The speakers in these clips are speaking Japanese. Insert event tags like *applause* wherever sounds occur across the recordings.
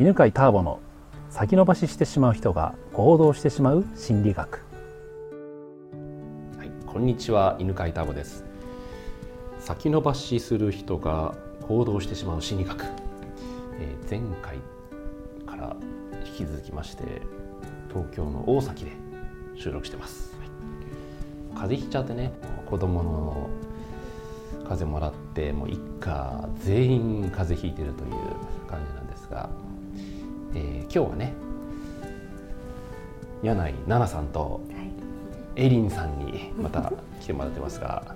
犬飼ターボの先延ばししてしまう人が行動してしまう心理学。はい、こんにちは。犬飼ターボです。先延ばしする人が行動してしまう心理学、えー前回から引き続きまして東京の大崎で収録してます、はい。風邪ひいちゃってね子供の風邪もらってもう一家全員風邪ひいてるという感じなんですが、えー今日はね柳井奈々さんとエリンさんにまた来てもらってますが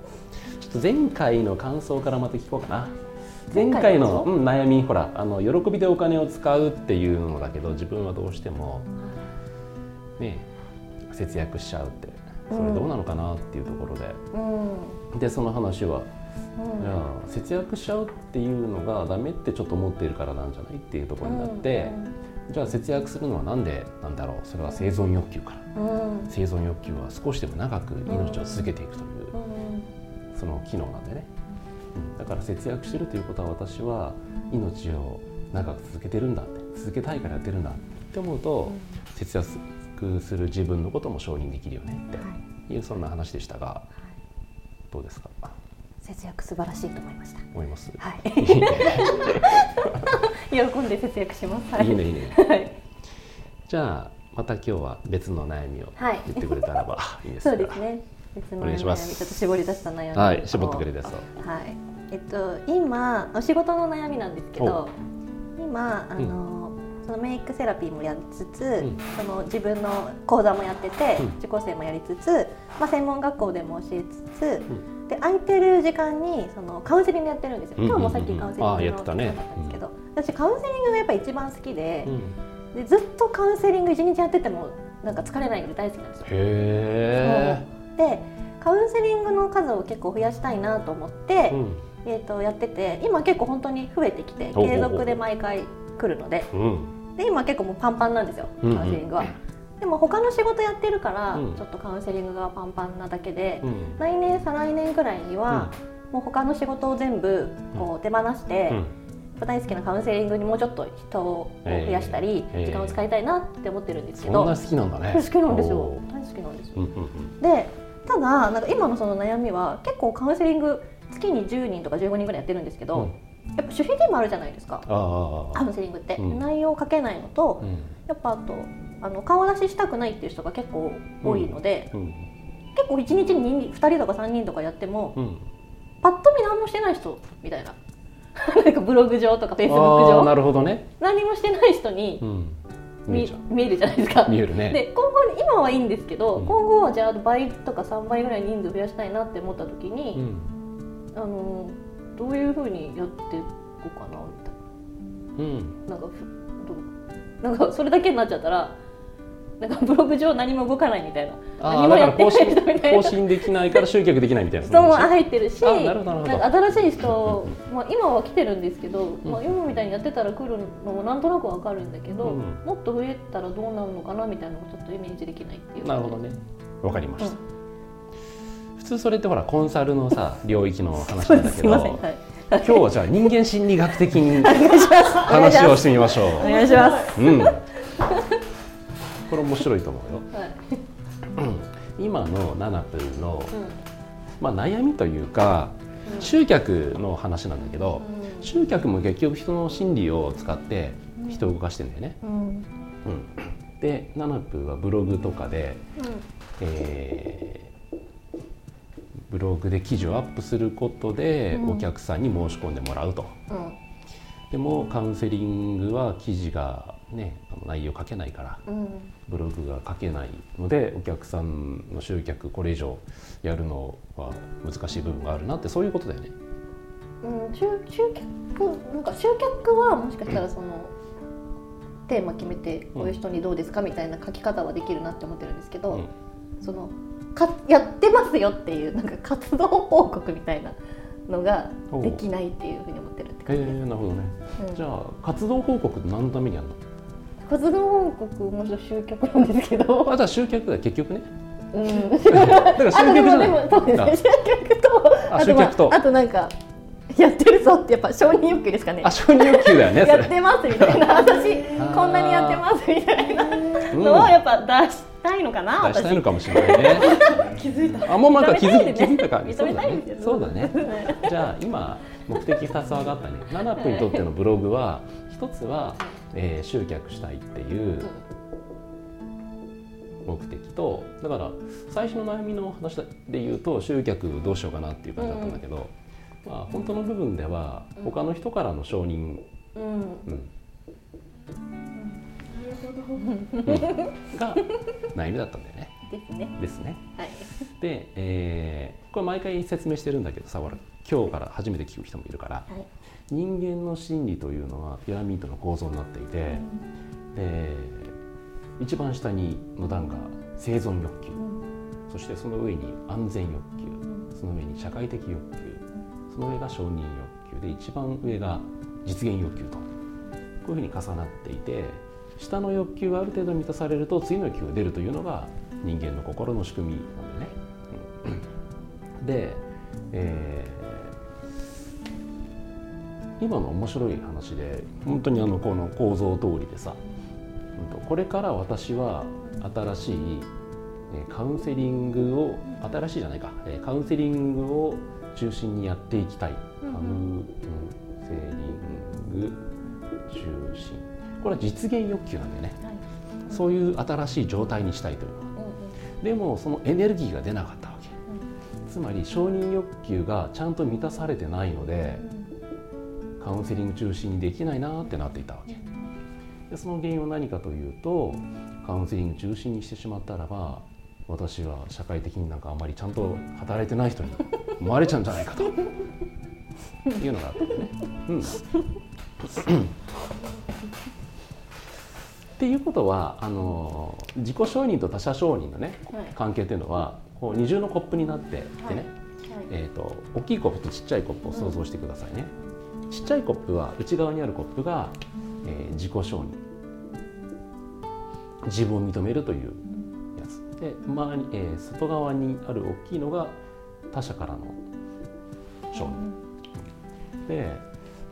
ちょっと前回の感想からまた聞こうかな。前前回回の？の、うん、悩みほらあの喜びでお金を使うっていうのだけど自分はどうしてもね節約しちゃうってそれどうなのかなっていうところで、うん。でその話は、うん。節約しちゃうっていうのがダメってちょっと思っているからなんじゃないっていうところになって、じゃあ節約するのはなんでなんだろう。それは生存欲求から。うん。生存欲求は少しでも長く命を続けていくという、うん。その機能なんでね、うん、だから節約してるということは私は命を長く続けてるんだって。続けたいからやってるんだって思うと、節約する自分のことも承認できるよねはっていうそんな話でしたがどうですか？い節約素晴らしいと思いました。思います、はい *laughs* 喜んで節約します。はい。いいねいいね。はい。じゃあまた今日は別の悩みをはい。言ってくれたらば *laughs* いいです。かそうですね。別のお願いします。悩みちょっと絞り出した悩みはい絞ってくれてそうはい。えっと今お仕事の悩みなんですけど今あの、そのメイクセラピーもやりつつ、ん。その自分の講座もやってて、うん。受講生もやりつつ、まあ、専門学校でも教えつつ、で空いてる時間にそのカウンセリングやってるんですよ、うんうんうん今日もさっきカウンセリングやってたね。時間だったんですけど、私カウンセリングがやっぱ一番好きで,、うん。でずっとカウンセリング一日やっててもなんか疲れないので大好きなんですよ。へでカウンセリングの数を結構増やしたいなと思って、え、うん。えー、とやってて今結構本当に増えてきて継続で毎回来るのでうん。で今結構もうパンパンなんですよカうんうん。ウンセリングは。でも他の仕事やってるから、うん。ちょっとカウンセリングがパンパンなだけで、うん。来年再来年ぐらいには、もう他の仕事を全部こう手放して、うん大好きなカウンセリングにもうちょっと人を増やしたり、えー時間を使いたいなって思ってるんですけど、そんな好きなんだね。*laughs* 好きなんですよ。お大好きなんですよでただなんか今のその悩みは結構カウンセリング月に10人とか15人ぐらいやってるんですけど、うん。やっぱ守秘義務あるじゃないですか。カウンセリングって、うん。内容を書けないのと、うん。やっぱあとあの顔出ししたくないっていう人が結構多いので、うん。結構1日に 2, 人とか3人とかやっても、うん。パッと見何もしてない人みたいな *laughs* なんかブログ上とかフェイスブックああな上るほどね。何もしてない人にうん。見え見えるじゃないですか。見えるね。で今後今はいいんですけど、うん。今後はじゃあ倍とか3倍ぐらい人数増やしたいなって思った時うに、ん。あのどういうふうにやっていこうかなみたいうん。ななんかなんかそれだけになっちゃったらなんかブログ上何も動かないみたいな。あ何もや更新人みたいな。更新できないから集客できないみたいな。人も入ってるしあな新しい人、まあ、今は来てるんですけど、んまあ、今みたいにやってたら来るのもなんとなくわかるんだけど、うんもっと増えたらどうなるのかなみたいなのもちょっとイメージできないっていう。なるほどねわかりました、うん普通それってほらコンサルのさ領域の話なんだけどはい、今日はじゃあ人間心理学的に *laughs* 話をしてみましょう。お願いします。うんこれ面白いと思うよ。はい、今のナナプーの、うまあ、悩みというか集客の話なんだけど、ん。集客も結局人の心理を使って人を動かしてんだよね、うん。うん。うん、でナナプーはブログとかで、えーブログで記事をアップすることでうん。お客さんに申し込んでもらうと、うん。でもカウンセリングは記事がねあの内容書けないからうんブログが書けないのでお客さんの集客これ以上やるのは難しい部分があるなってそういうことだよね。うん、集集客なんか集客はもしかしたらそのテーマ決めてこういう人にどうですかみたいな書き方はできるなって思ってるんですけど、うんそのかやってますよっていうなんか活動報告みたいなのができないっていうふうに思ってるってへ感じです。えなるほどね。うんじゃあ活動報告何のためにやるの？活動報告もちろん集客なんですけど、あじゃあ集客だよ結局ね。うん、*laughs* だから集あとで客じゃない。もでもそうですね。集客と。あ集客とまああとなんかやってるぞってやっぱ承認欲求ですかね。あ承認欲求だよねやってますみたいな。*laughs* 私ーこんなにやってますみたいなうん。のをやっぱ出したいのかな、出したいの私かもしれないね。気づいた。あもうなんか気づ気づいたか認めたいんですよ。そうだね。じゃあ今目的2つ分かったね。ナナプにとってのブログは一つは、えー集客したいっていう目的とだから最初の悩みの話で言うと集客どうしようかなっていう感じだったんだけど、まあ本当の部分ではうん。他の人からの承認、うん。うん。うん。が悩みだったんだよね。ですね。ですね。はい。で、えーこれ毎回説明してるんだけどさ今日から初めて聞く人もいるからはい。人間の心理というのはピラミッドの構造になっていて、で一番下にの段が生存欲求。そしてその上に安全欲求。その上に社会的欲求。その上が承認欲求。で一番上が実現欲求と。こういうふうに重なっていて下の欲求がある程度満たされると次の欲求が出るというのが人間の心の仕組みなんだよね。うん。で、えー今の面白い話で本当に。あのこの構造通りでさこれから私は新しいえーカウンセリングを新しいじゃないかえーカウンセリングを中心にやっていきたい。カウンセリング中心。これは実現欲求なんだよね。はい。そういう新しい状態にしたいというのは。うんでもそのエネルギーが出なかったわけ。つまり承認欲求がちゃんと満たされてないのでカウンセリング中心にできないなってなっていたわけ。でその原因は何かというとカウンセリング中心にしてしまったらば私は社会的になんかあまりちゃんと働いてない人に思われちゃうんじゃないかと。いうのがあったんですね。うん。*laughs* っていうことはあの自己承認と他者承認のねはい。関係というのはこう二重のコップになっていてね、はい。えー、と大きいコップとちっちゃいコップを想像してくださいね、ちっちゃいコップは内側にあるコップが、えー自己承認自分を認めるというやつ。で周り、えー外側にある大きいのが他者からの承認。で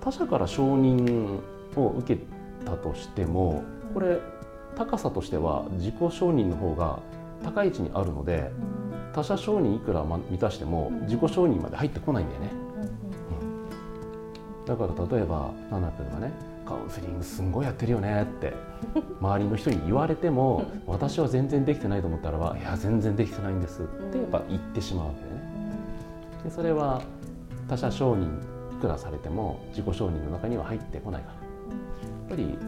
他者から承認を受けたとしてもこれ高さとしては自己承認の方が高い位置にあるので他者承認いくら満たしても自己承認まで入ってこないんだよね。だから例えばナナ君がねカウンセリングすんごいやってるよねって周りの人に言われても私は全然できてないと思ったらばいや全然できてないんですってやっぱ言ってしまうわけでね。でそれは他者承認いくらされても自己承認の中には入ってこないから。やっぱり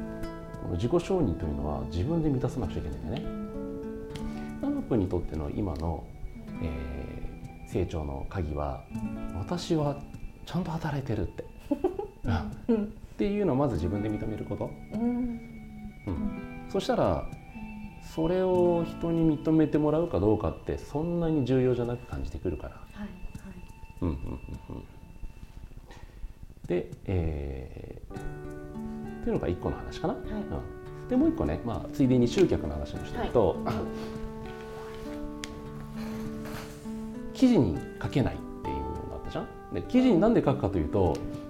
この自己承認というのは自分で満たさなくちゃいけないんだよね。ナナ君にとっての今の、えー成長の鍵は私はちゃんと働いてるって、うん。っていうのをまず自分で認めること、うん。うん、そしたらそれを人に認めてもらうかどうかってそんなに重要じゃなく感じてくるから。はいうんうんうんうん。で、えーっていうのが一個の話かな。はい。うん、でもう一個ね、まあ、ついでに集客の話もしておくと、記事に書けないっていうのがあったじゃん。で記事になんで書くかというとうん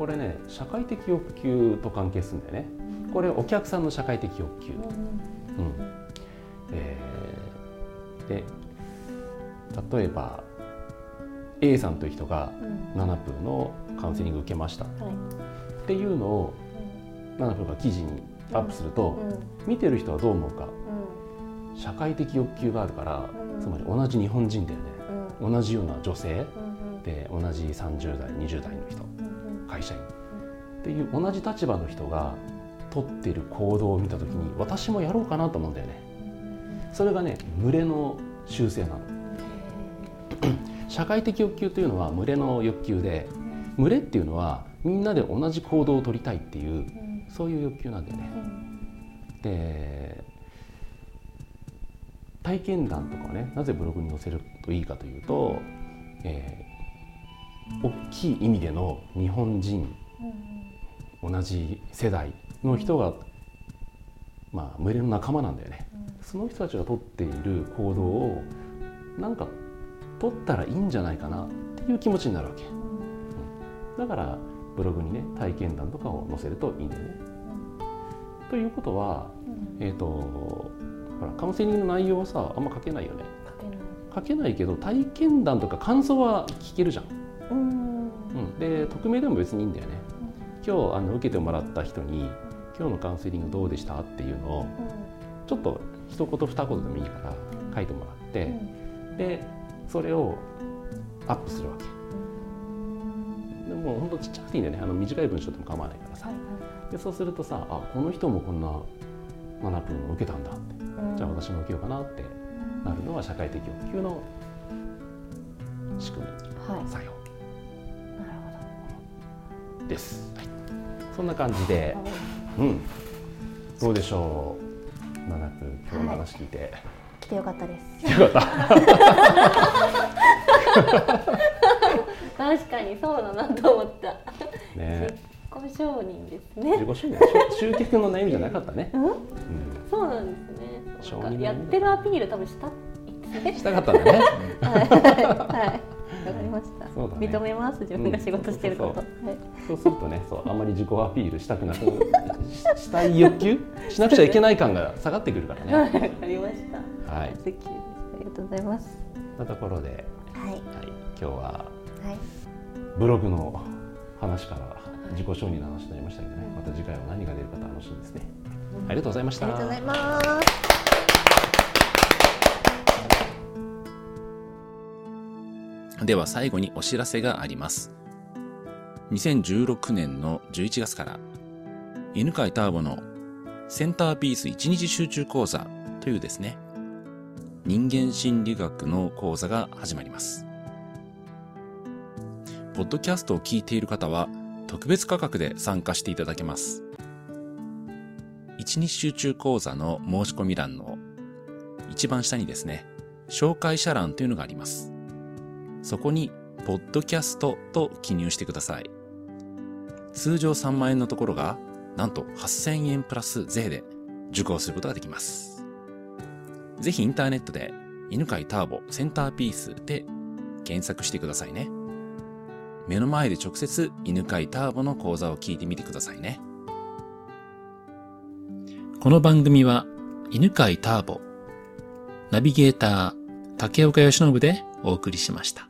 これね社会的欲求と関係するんだよね。これお客さんの社会的欲求。うん。うん。えーで例えば A さんという人がうん。ナナプーのカウンセリング受けました。っはい。ていうのをナナプーが記事にアップすると、うん。見てる人はどう思うか。うん。社会的欲求があるから、うん。つまり同じ日本人だよね。うん。同じような女性うんで同じ30代20代の人。うん会社員。っていう同じ立場の人が取っている行動を見た時に私もやろうかなと思うんだよね。それがね群れの習性なの。社会的欲求というのは群れの欲求で群れっていうのはみんなで同じ行動を取りたいっていううん。そういう欲求なんだよね。で体験談とかはねなぜブログに載せるといいかというと、えー大きい意味での日本人同じ世代の人が、まあ、群れの仲間なんだよね。その人たちが取っている行動をなんか取ったらいいんじゃないかなっていう気持ちになるわけ。だからブログにね体験談とかを載せるといいんだよね。ということは、うん。えー、とほらカウンセリングの内容をさあんま書けないよね。書けないけど体験談とか感想は聞けるじゃん。うん。うん、で匿名でも別にいいんだよね。今日あの受けてもらった人に「今日のカウンセリングどうでした?」っていうのをちょっと一言二言でもいいから書いてもらって、うん。でそれをアップするわけ。でもうほんとちっちゃくていいんだよね。あの短い文章でも構わないからさ。はいでそうするとさあこの人もこんなマナプンを受けたんだって。はいじゃあ私も受けようかなってなるのは社会的欲求の仕組みはい。作用です、はい、そんな感じで。どうん。どうでしょう。マナプン今日の話聞いて、来てよかったです。よかった。確かにそうだなと思った。ね。自己承認です自ね己承認。し集客の悩みじゃなかったね、うん？うそうなんですね。やってるアピール多分したいん、したかったんだね。は *laughs* いはい。はいわかりました、そうだね。認めます。自分が仕事してること、そうするとねそうあんまり自己アピールしたくなくししたい欲求？しなくちゃいけない感が下がってくるからね。は *laughs* いわかりました。はい。ありがとうございます。なところで、はい。はい、今日ははい。ブログの話から自己承認の話になりましたけどね。また次回は何が出るか楽しみですね。ありがとうございました。ありがとうございますでは最後にお知らせがあります。2016年の11月から、犬飼ターボのセンターピース1日集中講座というですね、人間心理学の講座が始まります。ポッドキャストを聞いている方は特別価格で参加していただけます。1日集中講座の申し込み欄の一番下にですね、紹介者欄というのがあります。そこに、ポッドキャストと記入してください。通常3万円のところが、なんと8000円プラス税で受講することができます。ぜひインターネットで、犬飼ターボセンターピースで検索してくださいね。目の前で直接犬飼ターボの講座を聞いてみてくださいね。この番組は、犬飼ターボ、ナビゲーター、竹岡由伸でお送りしました。